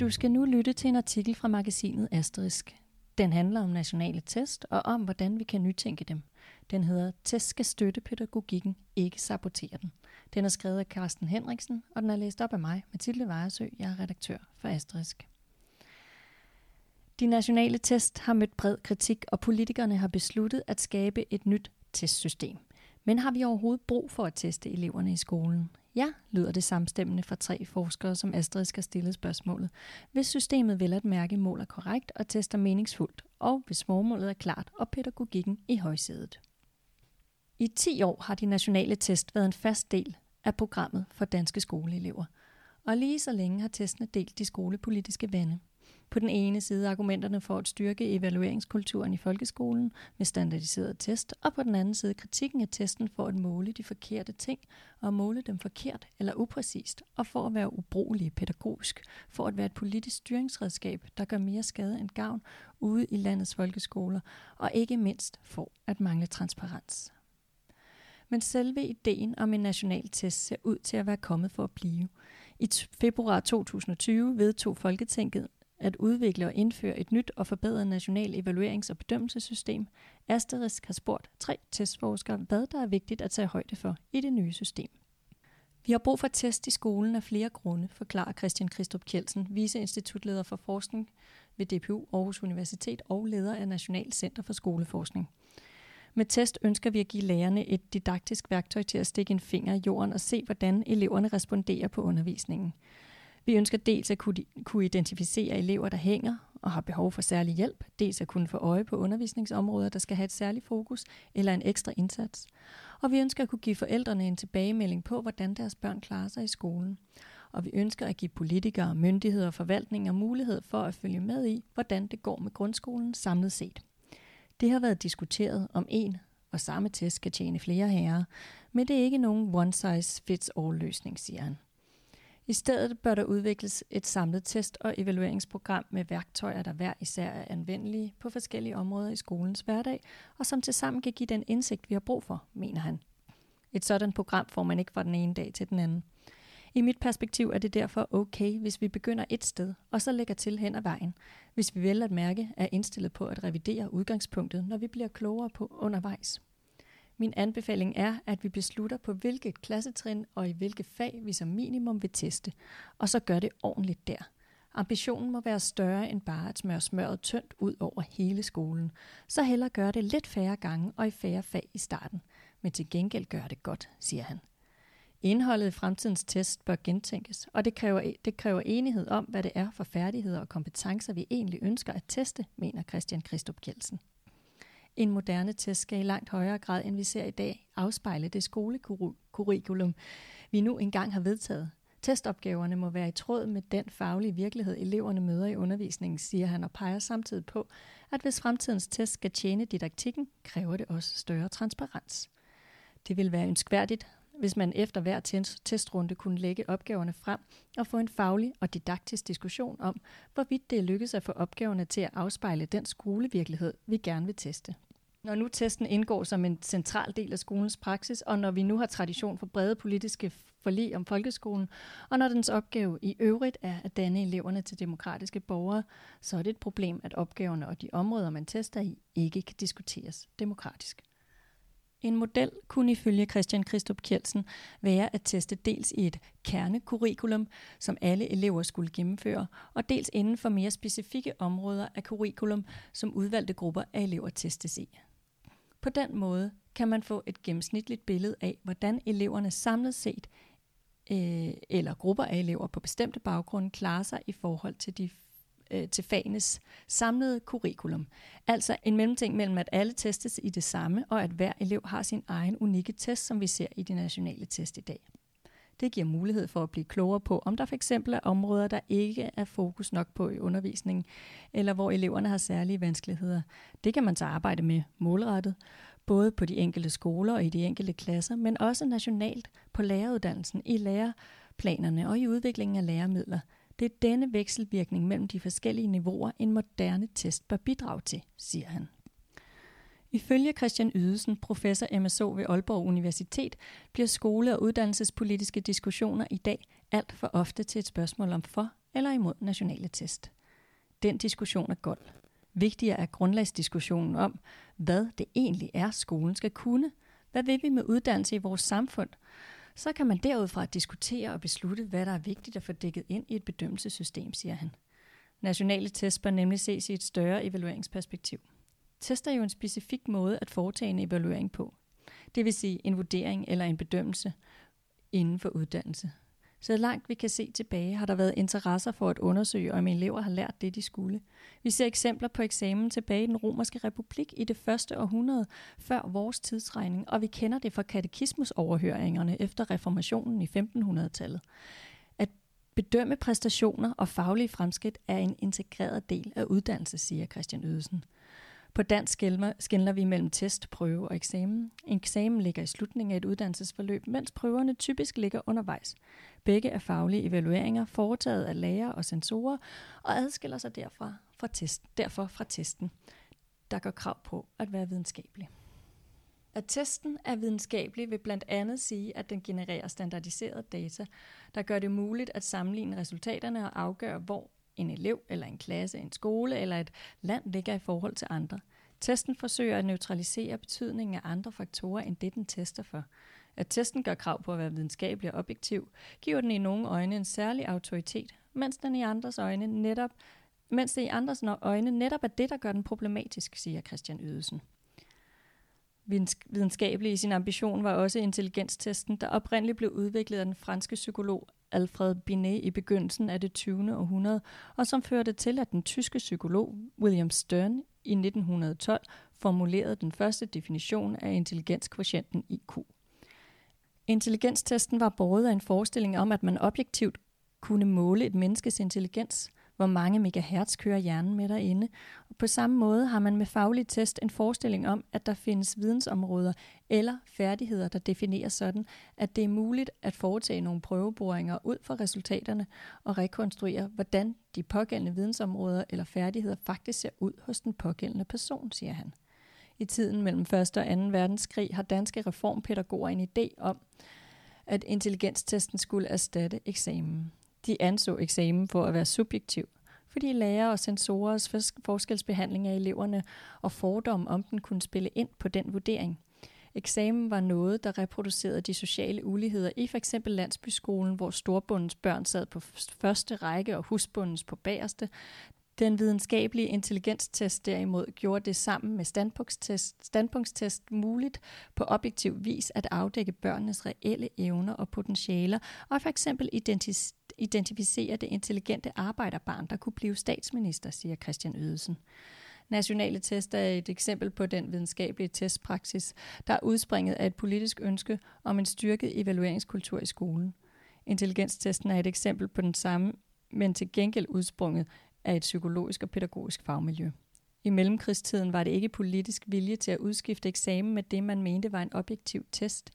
Du skal nu lytte til en artikel fra magasinet Asterisk. Den handler om nationale test og om, hvordan vi kan nytænke dem. Den hedder Test skal støtte pædagogikken, ikke sabotere den. Den er skrevet af Carsten Henriksen, og den er læst op af mig, Mathilde Vejersø. Jeg er redaktør for Asterisk. De nationale test har mødt bred kritik, og politikerne har besluttet at skabe et nyt testsystem. Men har vi overhovedet brug for at teste eleverne i skolen? Ja, lyder det samstemmende fra tre forskere, som Astrid skal stille spørgsmålet. Hvis systemet vel at mærke måler korrekt og tester meningsfuldt, og hvis formålet er klart og pædagogikken i højsædet. I 10 år har de nationale test været en fast del af programmet for danske skoleelever. Og lige så længe har testene delt de skolepolitiske vande. På den ene side argumenterne for at styrke evalueringskulturen i folkeskolen med standardiserede test, og på den anden side kritikken af testen for at måle de forkerte ting, og måle dem forkert eller upræcist, og for at være ubrugelige pædagogisk, for at være et politisk styringsredskab, der gør mere skade end gavn ude i landets folkeskoler, og ikke mindst for at mangle transparens. Men selve ideen om en national test ser ud til at være kommet for at blive. I februar 2020 vedtog Folketinget at udvikle og indføre et nyt og forbedret national evaluerings- og bedømmelsessystem. Asterisk har spurgt tre testforskere, hvad der er vigtigt at tage højde for i det nye system. Vi har brug for test i skolen af flere grunde, forklarer Christian Kristrup Kjeldsen, viceinstitutleder for forskning ved DPU Aarhus Universitet og leder af National Center for Skoleforskning. Med test ønsker vi at give lærerne et didaktisk værktøj til at stikke en finger i jorden og se, hvordan eleverne responderer på undervisningen. Vi ønsker dels at kunne identificere elever, der hænger og har behov for særlig hjælp, dels at kunne få øje på undervisningsområder, der skal have et særligt fokus eller en ekstra indsats. Og vi ønsker at kunne give forældrene en tilbagemelding på, hvordan deres børn klarer sig i skolen. Og vi ønsker at give politikere, myndigheder og forvaltninger mulighed for at følge med i, hvordan det går med grundskolen samlet set. Det har været diskuteret om en og samme test skal tjene flere herrer, men det er ikke nogen one-size-fits-all-løsning, siger han. I stedet bør der udvikles et samlet test- og evalueringsprogram med værktøjer, der hver især er anvendelige på forskellige områder i skolens hverdag, og som tilsammen kan give den indsigt, vi har brug for, mener han. Et sådan program får man ikke fra den ene dag til den anden. I mit perspektiv er det derfor okay, hvis vi begynder et sted, og så lægger til hen ad vejen, hvis vi vel at mærke er indstillet på at revidere udgangspunktet, når vi bliver klogere på undervejs. Min anbefaling er, at vi beslutter på hvilket klassetrin og i hvilke fag vi som minimum vil teste, og så gør det ordentligt der. Ambitionen må være større end bare at smøre smøret tyndt ud over hele skolen. Så heller gør det lidt færre gange og i færre fag i starten. Men til gengæld gør det godt, siger han. Indholdet i fremtidens test bør gentænkes, og det kræver, det kræver enighed om, hvad det er for færdigheder og kompetencer, vi egentlig ønsker at teste, mener Christian Christop Kjeldsen. En moderne test skal i langt højere grad, end vi ser i dag, afspejle det skolekurrikulum, vi nu engang har vedtaget. Testopgaverne må være i tråd med den faglige virkelighed, eleverne møder i undervisningen, siger han og peger samtidig på, at hvis fremtidens test skal tjene didaktikken, kræver det også større transparens. Det vil være ønskværdigt, hvis man efter hver testrunde kunne lægge opgaverne frem og få en faglig og didaktisk diskussion om, hvorvidt det er lykkedes at få opgaverne til at afspejle den skolevirkelighed, vi gerne vil teste. Når nu testen indgår som en central del af skolens praksis, og når vi nu har tradition for brede politiske forlig om folkeskolen, og når dens opgave i øvrigt er at danne eleverne til demokratiske borgere, så er det et problem, at opgaverne og de områder, man tester i, ikke kan diskuteres demokratisk. En model kunne ifølge Christian Christop Kjeldsen være at teste dels i et kernekurrikulum, som alle elever skulle gennemføre, og dels inden for mere specifikke områder af curriculum, som udvalgte grupper af elever testes i. På den måde kan man få et gennemsnitligt billede af, hvordan eleverne samlet set øh, eller grupper af elever på bestemte baggrunde klarer sig i forhold til de øh, til fagenes samlede curriculum. Altså en mellemting mellem, at alle testes i det samme, og at hver elev har sin egen unikke test, som vi ser i de nationale test i dag. Det giver mulighed for at blive klogere på, om der f.eks. er områder, der ikke er fokus nok på i undervisningen, eller hvor eleverne har særlige vanskeligheder. Det kan man så arbejde med målrettet, både på de enkelte skoler og i de enkelte klasser, men også nationalt på læreruddannelsen, i læreplanerne og i udviklingen af læremidler – det er denne vekselvirkning mellem de forskellige niveauer, en moderne test bør bidrage til, siger han. Ifølge Christian Ydelsen, professor MSO ved Aalborg Universitet, bliver skole- og uddannelsespolitiske diskussioner i dag alt for ofte til et spørgsmål om for eller imod nationale test. Den diskussion er gold. Vigtigere er grundlagsdiskussionen om, hvad det egentlig er, skolen skal kunne. Hvad vil vi med uddannelse i vores samfund? Så kan man derudfra diskutere og beslutte, hvad der er vigtigt at få dækket ind i et bedømmelsessystem, siger han. Nationale test bør nemlig ses i et større evalueringsperspektiv. Test er jo en specifik måde at foretage en evaluering på. Det vil sige en vurdering eller en bedømmelse inden for uddannelse. Så langt vi kan se tilbage, har der været interesser for at undersøge, om elever har lært det, de skulle. Vi ser eksempler på eksamen tilbage i den romerske republik i det første århundrede før vores tidsregning, og vi kender det fra katekismusoverhøringerne efter reformationen i 1500-tallet. At bedømme præstationer og faglige fremskridt er en integreret del af uddannelse, siger Christian Ydelsen. På dansk skældner vi mellem test, prøve og eksamen. En eksamen ligger i slutningen af et uddannelsesforløb, mens prøverne typisk ligger undervejs. Begge er faglige evalueringer, foretaget af lærere og sensorer, og adskiller sig derfra fra test, derfor fra testen, der går krav på at være videnskabelig. At testen er videnskabelig vil blandt andet sige, at den genererer standardiseret data, der gør det muligt at sammenligne resultaterne og afgøre, hvor en elev eller en klasse, en skole eller et land ligger i forhold til andre. Testen forsøger at neutralisere betydningen af andre faktorer end det, den tester for. At testen gør krav på at være videnskabelig og objektiv, giver den i nogle øjne en særlig autoritet, mens den i andres øjne netop mens det i andres øjne netop er det, der gør den problematisk, siger Christian Ydelsen. Videnskabelig i sin ambition var også intelligenstesten, der oprindeligt blev udviklet af den franske psykolog Alfred Binet i begyndelsen af det 20. århundrede, og som førte til, at den tyske psykolog William Stern i 1912 formulerede den første definition af intelligenskvotienten IQ. Intelligenstesten var båret af en forestilling om, at man objektivt kunne måle et menneskes intelligens – hvor mange megahertz kører hjernen med derinde. Og på samme måde har man med faglig test en forestilling om, at der findes vidensområder eller færdigheder, der definerer sådan, at det er muligt at foretage nogle prøveboringer ud fra resultaterne og rekonstruere, hvordan de pågældende vidensområder eller færdigheder faktisk ser ud hos den pågældende person, siger han. I tiden mellem 1. og 2. verdenskrig har danske reformpædagoger en idé om, at intelligenstesten skulle erstatte eksamen. De anså eksamen for at være subjektiv, fordi lærer og sensorers forskelsbehandling af eleverne og fordom om den kunne spille ind på den vurdering. Eksamen var noget, der reproducerede de sociale uligheder i f.eks. landsbyskolen, hvor storbundens børn sad på første række og husbundens på bagerste, den videnskabelige intelligenstest derimod gjorde det sammen med standpunktstest, standpunktstest muligt på objektiv vis at afdække børnenes reelle evner og potentialer, og for eksempel identificere det intelligente arbejderbarn, der kunne blive statsminister, siger Christian Ydelsen. Nationale test er et eksempel på den videnskabelige testpraksis, der er udspringet af et politisk ønske om en styrket evalueringskultur i skolen. Intelligenstesten er et eksempel på den samme, men til gengæld udsprunget af et psykologisk og pædagogisk fagmiljø. I mellemkrigstiden var det ikke politisk vilje til at udskifte eksamen med det, man mente var en objektiv test.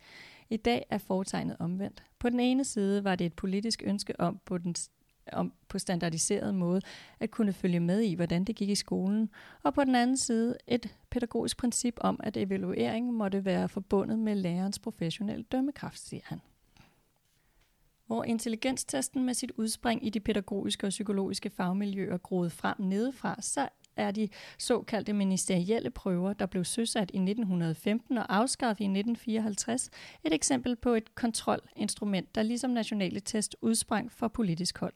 I dag er foretegnet omvendt. På den ene side var det et politisk ønske om på den om på standardiseret måde at kunne følge med i, hvordan det gik i skolen, og på den anden side et pædagogisk princip om, at evaluering måtte være forbundet med lærerens professionelle dømmekraft, siger han. Hvor intelligenstesten med sit udspring i de pædagogiske og psykologiske fagmiljøer groede frem nedefra, så er de såkaldte ministerielle prøver, der blev søsat i 1915 og afskaffet i 1954, et eksempel på et kontrolinstrument, der ligesom nationale test udsprang fra politisk hold.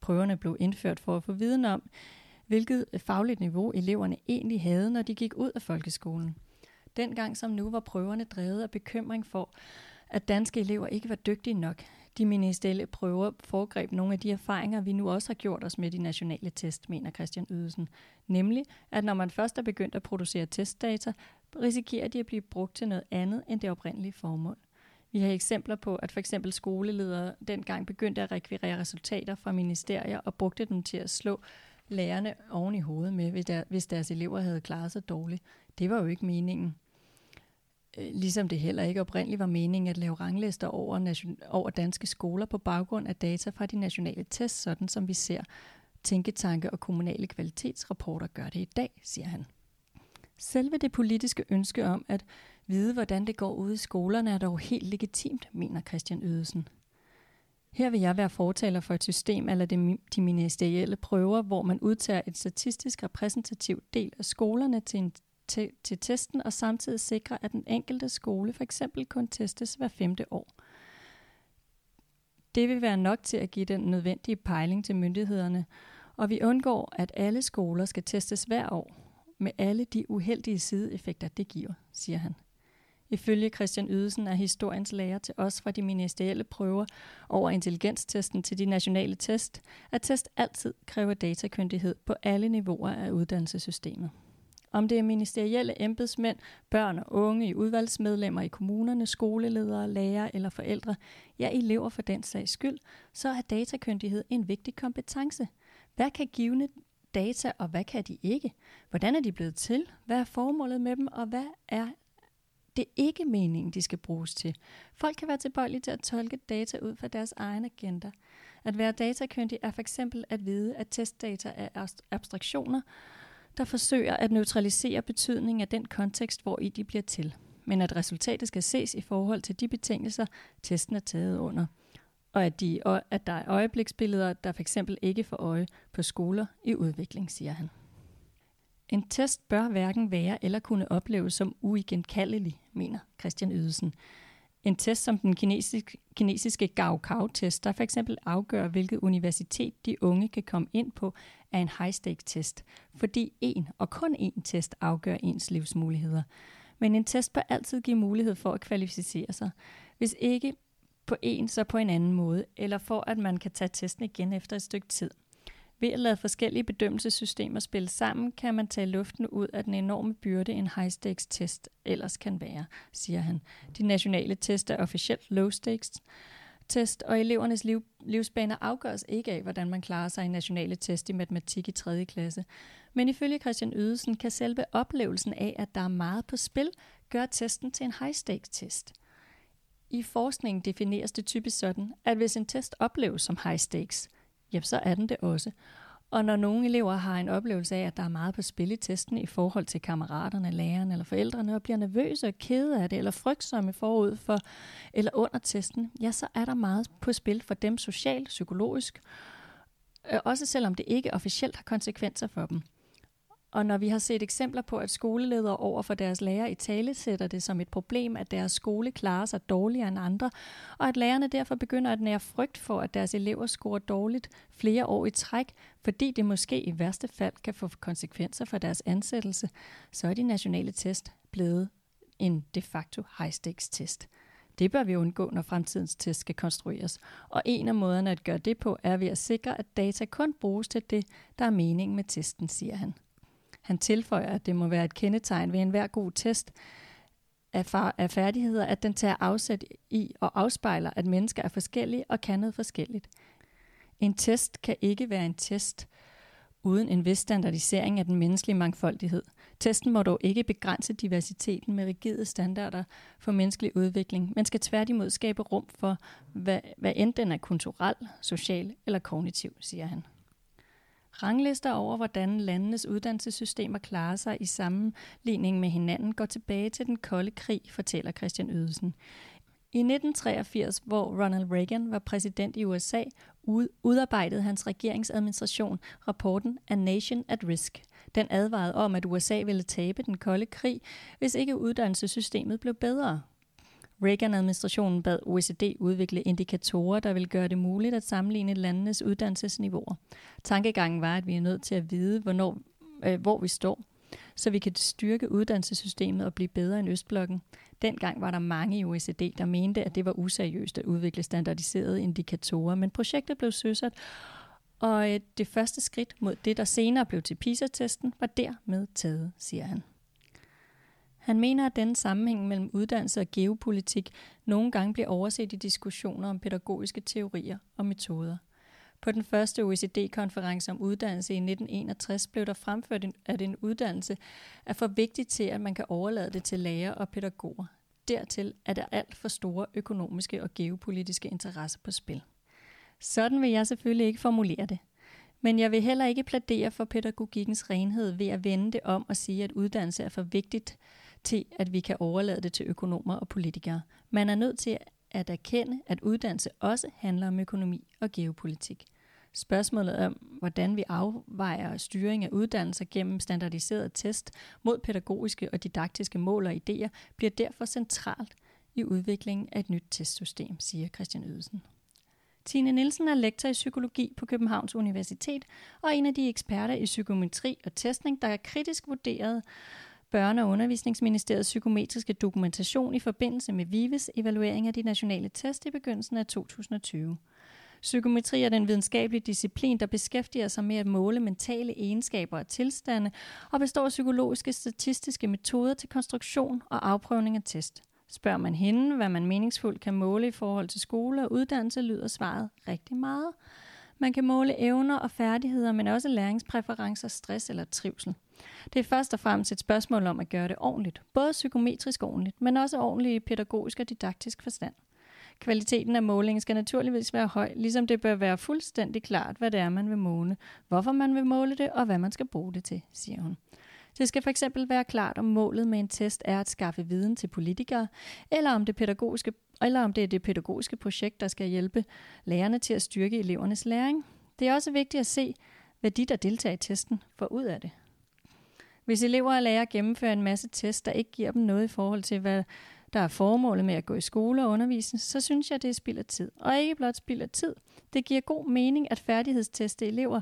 Prøverne blev indført for at få viden om, hvilket fagligt niveau eleverne egentlig havde, når de gik ud af folkeskolen. Dengang som nu var prøverne drevet af bekymring for, at danske elever ikke var dygtige nok de ministerielle prøver foregreb nogle af de erfaringer, vi nu også har gjort os med de nationale test, mener Christian Ydelsen. Nemlig, at når man først er begyndt at producere testdata, risikerer de at blive brugt til noget andet end det oprindelige formål. Vi har eksempler på, at for eksempel skoleledere dengang begyndte at rekvirere resultater fra ministerier og brugte dem til at slå lærerne oven i hovedet med, hvis deres elever havde klaret sig dårligt. Det var jo ikke meningen. Øh, ligesom det heller ikke oprindeligt var meningen at lave ranglister over, nation- over danske skoler på baggrund af data fra de nationale tests, sådan som vi ser tænketanke og kommunale kvalitetsrapporter gør det i dag, siger han. Selve det politiske ønske om at vide, hvordan det går ude i skolerne, er dog helt legitimt, mener Christian Ydelsen. Her vil jeg være fortaler for et system eller de ministerielle prøver, hvor man udtager et statistisk repræsentativ del af skolerne til, en, til, til testen og samtidig sikre, at den enkelte skole for eksempel kun testes hver femte år. Det vil være nok til at give den nødvendige pejling til myndighederne, og vi undgår, at alle skoler skal testes hver år med alle de uheldige sideeffekter, det giver, siger han. Ifølge Christian Ydelsen er historiens lærer til os fra de ministerielle prøver over intelligenstesten til de nationale test, at test altid kræver datakyndighed på alle niveauer af uddannelsessystemet. Om det er ministerielle embedsmænd, børn og unge i udvalgsmedlemmer i kommunerne, skoleledere, lærere eller forældre, ja elever for den sags skyld, så er datakyndighed en vigtig kompetence. Hvad kan givende data, og hvad kan de ikke? Hvordan er de blevet til? Hvad er formålet med dem, og hvad er det ikke meningen, de skal bruges til. Folk kan være tilbøjelige til at tolke data ud fra deres egen agenda. At være datakyndig er for eksempel at vide, at testdata er abstraktioner, der forsøger at neutralisere betydningen af den kontekst, hvor i de bliver til. Men at resultatet skal ses i forhold til de betingelser, testen er taget under. Og at, de, at der er øjebliksbilleder, der for eksempel ikke får øje på skoler i udvikling, siger han. En test bør hverken være eller kunne opleves som uigenkaldelig, mener Christian Ydelsen. En test som den kinesiske, kinesiske Gaokao-test, der for eksempel afgør, hvilket universitet de unge kan komme ind på, er en high-stake-test, fordi en og kun én test afgør ens livsmuligheder. Men en test bør altid give mulighed for at kvalificere sig. Hvis ikke på en, så på en anden måde, eller for at man kan tage testen igen efter et stykke tid – ved at lade forskellige bedømmelsessystemer spille sammen, kan man tage luften ud af den enorme byrde, en high-stakes test ellers kan være, siger han. De nationale test er officielt low-stakes test, og elevernes liv, livsbaner afgøres ikke af, hvordan man klarer sig i nationale test i matematik i 3. klasse. Men ifølge Christian Ydelsen kan selve oplevelsen af, at der er meget på spil, gøre testen til en high-stakes test. I forskningen defineres det typisk sådan, at hvis en test opleves som high stakes, ja, så er den det også. Og når nogle elever har en oplevelse af, at der er meget på spil i testen i forhold til kammeraterne, lærerne eller forældrene, og bliver nervøse og kede af det, eller frygtsomme forud for eller under testen, ja, så er der meget på spil for dem socialt, psykologisk, øh, også selvom det ikke officielt har konsekvenser for dem. Og når vi har set eksempler på, at skoleledere over for deres lærere i tale sætter det som et problem, at deres skole klarer sig dårligere end andre, og at lærerne derfor begynder at nære frygt for, at deres elever scorer dårligt flere år i træk, fordi det måske i værste fald kan få konsekvenser for deres ansættelse, så er de nationale test blevet en de facto high-stakes test. Det bør vi undgå, når fremtidens test skal konstrueres. Og en af måderne at gøre det på er ved at sikre, at data kun bruges til det, der er meningen med testen, siger han. Han tilføjer, at det må være et kendetegn ved enhver god test af, færdigheder, at den tager afsæt i og afspejler, at mennesker er forskellige og kan noget forskelligt. En test kan ikke være en test uden en vis standardisering af den menneskelige mangfoldighed. Testen må dog ikke begrænse diversiteten med rigide standarder for menneskelig udvikling, men skal tværtimod skabe rum for, hvad, hvad end den er kulturel, social eller kognitiv, siger han. Ranglister over, hvordan landenes uddannelsessystemer klarer sig i sammenligning med hinanden, går tilbage til den kolde krig, fortæller Christian Ydelsen. I 1983, hvor Ronald Reagan var præsident i USA, udarbejdede hans regeringsadministration rapporten A Nation at Risk. Den advarede om, at USA ville tabe den kolde krig, hvis ikke uddannelsessystemet blev bedre. Reagan-administrationen bad OECD udvikle indikatorer, der ville gøre det muligt at sammenligne landenes uddannelsesniveauer. Tankegangen var, at vi er nødt til at vide, hvornår, øh, hvor vi står, så vi kan styrke uddannelsessystemet og blive bedre end Østblokken. Dengang var der mange i OECD, der mente, at det var useriøst at udvikle standardiserede indikatorer, men projektet blev søsat, og øh, det første skridt mod det, der senere blev til PISA-testen, var dermed taget, siger han. Han mener, at denne sammenhæng mellem uddannelse og geopolitik nogle gange bliver overset i diskussioner om pædagogiske teorier og metoder. På den første OECD-konference om uddannelse i 1961 blev der fremført, at en uddannelse er for vigtig til, at man kan overlade det til lærere og pædagoger. Dertil er der alt for store økonomiske og geopolitiske interesser på spil. Sådan vil jeg selvfølgelig ikke formulere det. Men jeg vil heller ikke pladere for pædagogikkens renhed ved at vende det om og sige, at uddannelse er for vigtigt til, at vi kan overlade det til økonomer og politikere. Man er nødt til at erkende, at uddannelse også handler om økonomi og geopolitik. Spørgsmålet om, hvordan vi afvejer styring af uddannelser gennem standardiseret test mod pædagogiske og didaktiske mål og idéer, bliver derfor centralt i udviklingen af et nyt testsystem, siger Christian Ydelsen. Tine Nielsen er lektor i psykologi på Københavns Universitet og en af de eksperter i psykometri og testning, der er kritisk vurderet Børne- og Undervisningsministeriets psykometriske dokumentation i forbindelse med VIVES evaluering af de nationale test i begyndelsen af 2020. Psykometri er den videnskabelige disciplin, der beskæftiger sig med at måle mentale egenskaber og tilstande og består af psykologiske statistiske metoder til konstruktion og afprøvning af test. Spørger man hende, hvad man meningsfuldt kan måle i forhold til skole og uddannelse, lyder svaret rigtig meget. Man kan måle evner og færdigheder, men også læringspræferencer, stress eller trivsel. Det er først og fremmest et spørgsmål om at gøre det ordentligt. Både psykometrisk ordentligt, men også ordentligt i pædagogisk og didaktisk forstand. Kvaliteten af målingen skal naturligvis være høj, ligesom det bør være fuldstændig klart, hvad det er, man vil måle, hvorfor man vil måle det, og hvad man skal bruge det til, siger hun. Det skal fx være klart, om målet med en test er at skaffe viden til politikere, eller om det, pædagogiske, eller om det er det pædagogiske projekt, der skal hjælpe lærerne til at styrke elevernes læring. Det er også vigtigt at se, hvad de, der deltager i testen, får ud af det. Hvis elever og lærere gennemfører en masse tests, der ikke giver dem noget i forhold til, hvad der er formålet med at gå i skole og undervise, så synes jeg, det er spild af tid. Og ikke blot spild af tid. Det giver god mening at færdighedsteste elever,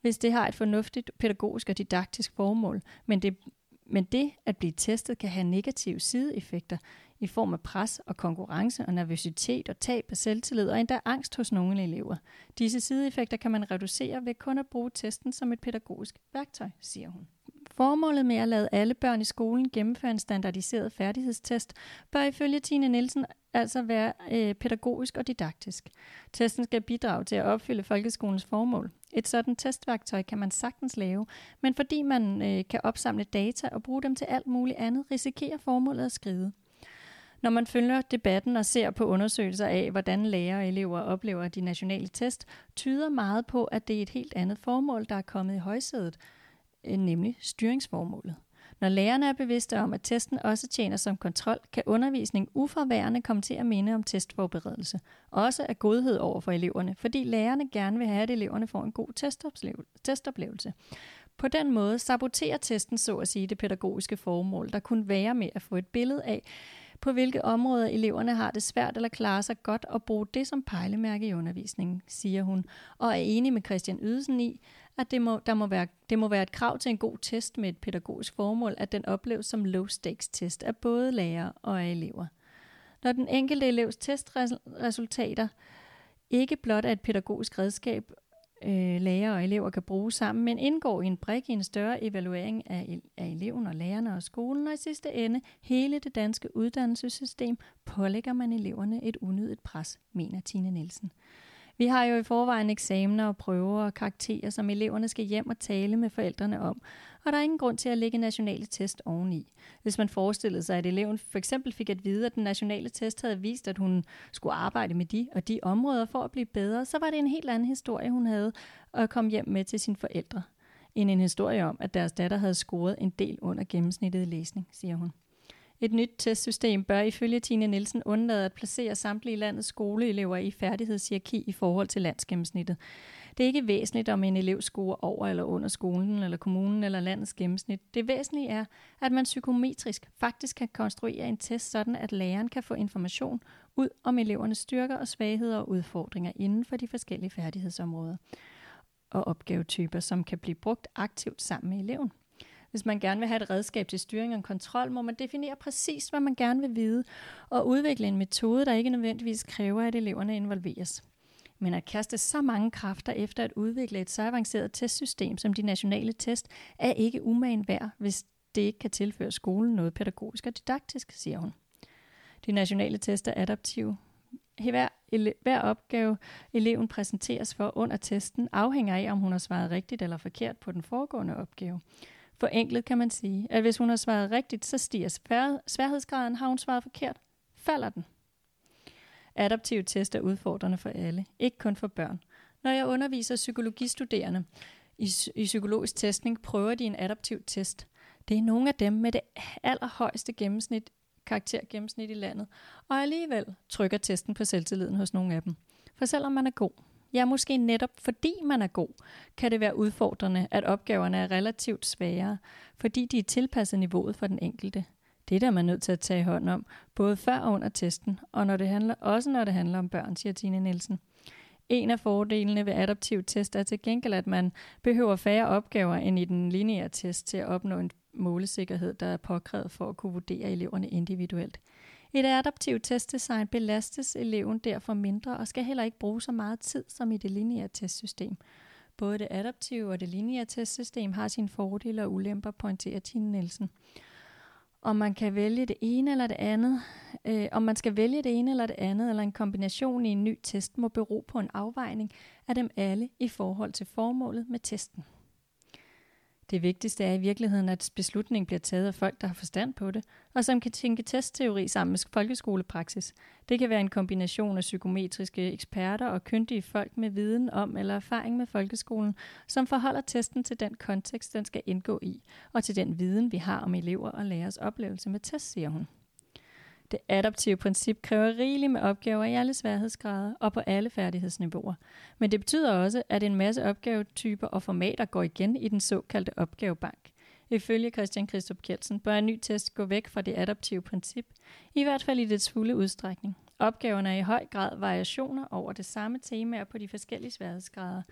hvis det har et fornuftigt pædagogisk og didaktisk formål. Men det, men det at blive testet kan have negative sideeffekter i form af pres og konkurrence og nervøsitet og tab af selvtillid og endda angst hos nogle elever. Disse sideeffekter kan man reducere ved kun at bruge testen som et pædagogisk værktøj, siger hun. Formålet med at lade alle børn i skolen gennemføre en standardiseret færdighedstest bør ifølge Tine Nielsen altså være øh, pædagogisk og didaktisk. Testen skal bidrage til at opfylde folkeskolens formål. Et sådan testværktøj kan man sagtens lave, men fordi man øh, kan opsamle data og bruge dem til alt muligt andet, risikerer formålet at skride. Når man følger debatten og ser på undersøgelser af, hvordan lærere og elever oplever de nationale test, tyder meget på, at det er et helt andet formål, der er kommet i højsædet, Øh, nemlig styringsformålet. Når lærerne er bevidste om, at testen også tjener som kontrol, kan undervisning uforværende komme til at minde om testforberedelse. Også af godhed over for eleverne, fordi lærerne gerne vil have, at eleverne får en god testoplevelse. På den måde saboterer testen så at sige det pædagogiske formål, der kunne være med at få et billede af, på hvilke områder eleverne har det svært eller klarer sig godt og bruge det som pejlemærke i undervisningen, siger hun, og er enig med Christian Ydelsen i, at det må, der må være, det må være et krav til en god test med et pædagogisk formål, at den opleves som low-stakes test af både lærere og af elever. Når den enkelte elevs testresultater ikke blot er et pædagogisk redskab, øh, lærere og elever kan bruge sammen, men indgår i en brik i en større evaluering af, af eleven og lærerne og skolen, og i sidste ende hele det danske uddannelsessystem pålægger man eleverne et unødigt pres, mener Tine Nielsen. Vi har jo i forvejen eksamener og prøver og karakterer, som eleverne skal hjem og tale med forældrene om, og der er ingen grund til at lægge nationale test oveni. Hvis man forestillede sig, at eleven for eksempel fik at vide, at den nationale test havde vist, at hun skulle arbejde med de og de områder for at blive bedre, så var det en helt anden historie, hun havde at komme hjem med til sine forældre, end en historie om, at deres datter havde scoret en del under gennemsnittet i læsning, siger hun. Et nyt testsystem bør ifølge Tine Nielsen undlade at placere samtlige landets skoleelever i færdighedshierarki i forhold til landsgennemsnittet. Det er ikke væsentligt, om en elev scorer over eller under skolen, eller kommunen eller landets gennemsnit. Det væsentlige er, at man psykometrisk faktisk kan konstruere en test, sådan at læreren kan få information ud om elevernes styrker og svagheder og udfordringer inden for de forskellige færdighedsområder og opgavetyper, som kan blive brugt aktivt sammen med eleven. Hvis man gerne vil have et redskab til styring og kontrol, må man definere præcis, hvad man gerne vil vide, og udvikle en metode, der ikke nødvendigvis kræver, at eleverne involveres. Men at kaste så mange kræfter efter at udvikle et så avanceret testsystem som de nationale test, er ikke umagen værd, hvis det ikke kan tilføre skolen noget pædagogisk og didaktisk, siger hun. De nationale test er adaptive. Hver, ele- hver opgave, eleven præsenteres for under testen, afhænger af, om hun har svaret rigtigt eller forkert på den foregående opgave. Forenklet kan man sige, at hvis hun har svaret rigtigt, så stiger sværhedsgraden. Har hun svaret forkert, falder den. Adaptive test er udfordrende for alle, ikke kun for børn. Når jeg underviser psykologistuderende i, i psykologisk testning, prøver de en adaptiv test. Det er nogle af dem med det allerhøjeste gennemsnit karaktergennemsnit i landet, og alligevel trykker testen på selvtilliden hos nogle af dem. For selvom man er god, ja måske netop fordi man er god, kan det være udfordrende, at opgaverne er relativt svære, fordi de er tilpasset niveauet for den enkelte. Det er der man nødt til at tage hånd om, både før og under testen, og når det handler, også når det handler om børn, siger Tine Nielsen. En af fordelene ved adaptiv test er til gengæld, at man behøver færre opgaver end i den lineære test til at opnå en målesikkerhed, der er påkrævet for at kunne vurdere eleverne individuelt. I det adaptive testdesign belastes eleven derfor mindre og skal heller ikke bruge så meget tid som i det lineære testsystem. Både det adaptive og det lineære testsystem har sine fordele og ulemper, pointerer Tine Nielsen om man kan vælge det ene eller det andet, øh, om man skal vælge det ene eller det andet, eller en kombination i en ny test, må bero på en afvejning af dem alle i forhold til formålet med testen. Det vigtigste er i virkeligheden, at beslutningen bliver taget af folk, der har forstand på det, og som kan tænke testteori sammen med folkeskolepraksis. Det kan være en kombination af psykometriske eksperter og kyndige folk med viden om eller erfaring med folkeskolen, som forholder testen til den kontekst, den skal indgå i, og til den viden, vi har om elever og lærers oplevelse med test, siger hun. Det adaptive princip kræver rigeligt med opgaver i alle sværhedsgrader og på alle færdighedsniveauer. Men det betyder også, at en masse opgavetyper og formater går igen i den såkaldte opgavebank. Ifølge Christian Christoph Kjeldsen bør en ny test gå væk fra det adaptive princip, i hvert fald i dets fulde udstrækning. Opgaverne er i høj grad variationer over det samme tema på de forskellige sværhedsgrader,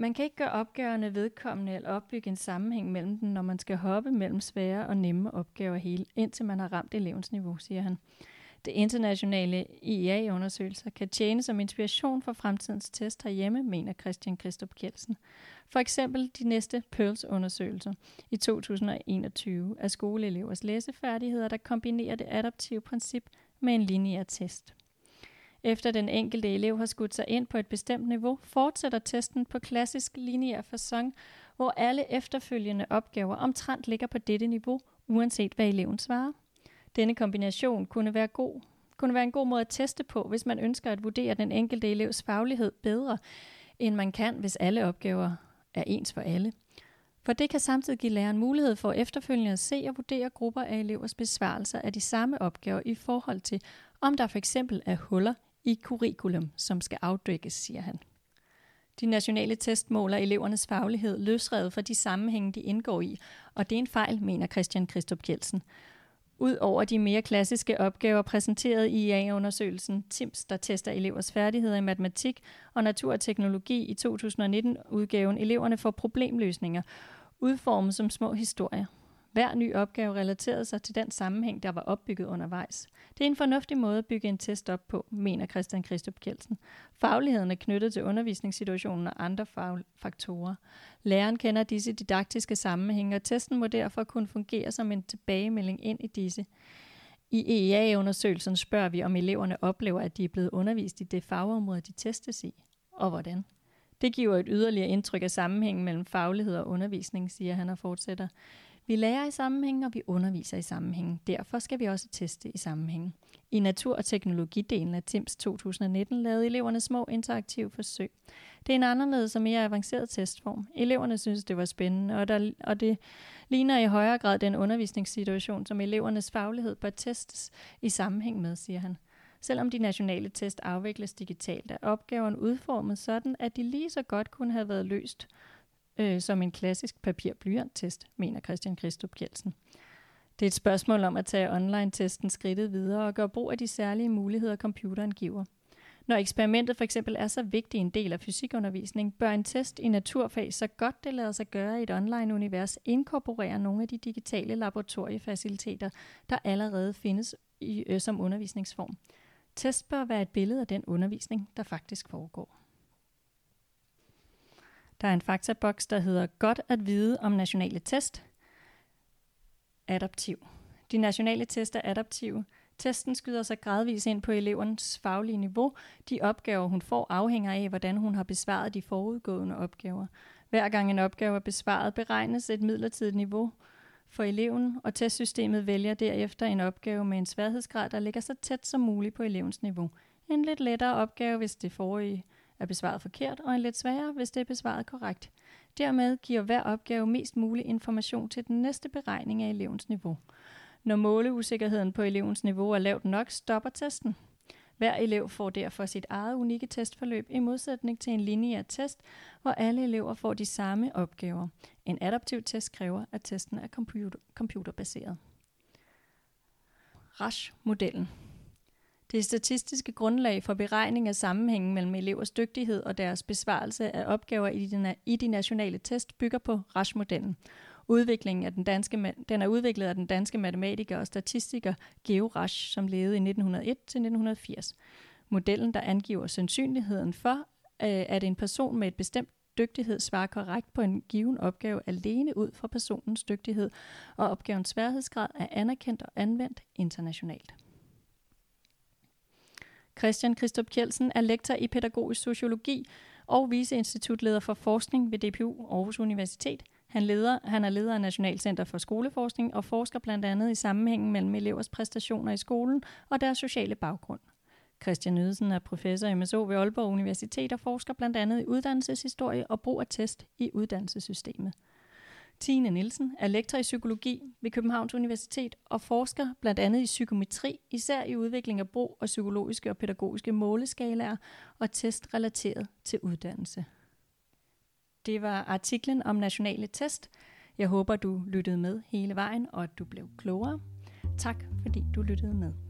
man kan ikke gøre opgaverne vedkommende eller opbygge en sammenhæng mellem dem, når man skal hoppe mellem svære og nemme opgaver hele, indtil man har ramt elevens niveau, siger han. Det internationale IEA-undersøgelser kan tjene som inspiration for fremtidens test herhjemme, mener Christian Christoph Kjeldsen. For eksempel de næste PEARLS-undersøgelser i 2021 af skoleelevers læsefærdigheder, der kombinerer det adaptive princip med en lineær test. Efter den enkelte elev har skudt sig ind på et bestemt niveau, fortsætter testen på klassisk lineær fasong, hvor alle efterfølgende opgaver omtrent ligger på dette niveau, uanset hvad eleven svarer. Denne kombination kunne være god kunne være en god måde at teste på, hvis man ønsker at vurdere den enkelte elevs faglighed bedre, end man kan, hvis alle opgaver er ens for alle. For det kan samtidig give læreren mulighed for efterfølgende at se og vurdere grupper af elevers besvarelser af de samme opgaver i forhold til, om der for eksempel er huller i curriculum, som skal afdækkes, siger han. De nationale test måler elevernes faglighed løsrevet fra de sammenhænge, de indgår i, og det er en fejl, mener Christian Christoph Kjeldsen. Udover de mere klassiske opgaver præsenteret i IA-undersøgelsen TIMS, der tester elevers færdigheder i matematik og natur og teknologi i 2019-udgaven Eleverne får problemløsninger, udformet som små historier. Hver ny opgave relaterede sig til den sammenhæng, der var opbygget undervejs. Det er en fornuftig måde at bygge en test op på, mener Christian Christop Kjeldsen. Fagligheden er knyttet til undervisningssituationen og andre faktorer. Læreren kender disse didaktiske sammenhænge, og testen må derfor kunne fungere som en tilbagemelding ind i disse. I EEA-undersøgelsen spørger vi, om eleverne oplever, at de er blevet undervist i det fagområde, de testes i, og hvordan. Det giver et yderligere indtryk af sammenhængen mellem faglighed og undervisning, siger han og fortsætter. Vi lærer i sammenhæng, og vi underviser i sammenhæng. Derfor skal vi også teste i sammenhæng. I natur- og teknologidelen af TIMS 2019 lavede eleverne små interaktive forsøg. Det er en anderledes og mere avanceret testform. Eleverne synes, det var spændende, og, der, og det ligner i højere grad den undervisningssituation, som elevernes faglighed bør testes i sammenhæng med, siger han. Selvom de nationale test afvikles digitalt, er opgaven udformet sådan, at de lige så godt kunne have været løst øh, som en klassisk papir-blyant-test, mener Christian Christoph Kjeldsen. Det er et spørgsmål om at tage online-testen skridtet videre og gøre brug af de særlige muligheder, computeren giver. Når eksperimentet for eksempel er så vigtig en del af fysikundervisning, bør en test i naturfag så godt det lader sig gøre i et online-univers inkorporere nogle af de digitale laboratoriefaciliteter, der allerede findes i, øh, som undervisningsform. Test bør være et billede af den undervisning, der faktisk foregår. Der er en faktaboks, der hedder Godt at vide om nationale test. Adaptiv. De nationale test er adaptive. Testen skyder sig gradvist ind på elevernes faglige niveau. De opgaver, hun får, afhænger af, hvordan hun har besvaret de forudgående opgaver. Hver gang en opgave er besvaret, beregnes et midlertidigt niveau for eleven, og testsystemet vælger derefter en opgave med en sværhedsgrad, der ligger så tæt som muligt på elevens niveau. En lidt lettere opgave, hvis det forrige er besvaret forkert, og en lidt sværere, hvis det er besvaret korrekt. Dermed giver hver opgave mest mulig information til den næste beregning af elevens niveau. Når måleusikkerheden på elevens niveau er lavt nok, stopper testen. Hver elev får derfor sit eget unikke testforløb i modsætning til en lineær test, hvor alle elever får de samme opgaver. En adaptiv test kræver, at testen er computer- computerbaseret. RASH-modellen det statistiske grundlag for beregning af sammenhængen mellem elevers dygtighed og deres besvarelse af opgaver i de, i de nationale test bygger på RASH-modellen. Udviklingen af den, danske, den er udviklet af den danske matematiker og statistiker Geo Rasch, som levede i 1901-1980. Modellen, der angiver sandsynligheden for, øh, at en person med et bestemt dygtighed svarer korrekt på en given opgave alene ud fra personens dygtighed, og opgavens sværhedsgrad er anerkendt og anvendt internationalt. Christian Kristof Kjeldsen er lektor i pædagogisk sociologi og viceinstitutleder for forskning ved DPU Aarhus Universitet. Han, leder, han er leder af Nationalcenter for Skoleforskning og forsker blandt andet i sammenhængen mellem elevers præstationer i skolen og deres sociale baggrund. Christian Ydelsen er professor i MSO ved Aalborg Universitet og forsker blandt andet i uddannelseshistorie og brug af test i uddannelsessystemet. Tine Nielsen er lektor i psykologi ved Københavns Universitet og forsker blandt andet i psykometri, især i udvikling af brug af psykologiske og pædagogiske måleskalaer og test relateret til uddannelse. Det var artiklen om nationale test. Jeg håber, du lyttede med hele vejen, og at du blev klogere. Tak fordi du lyttede med.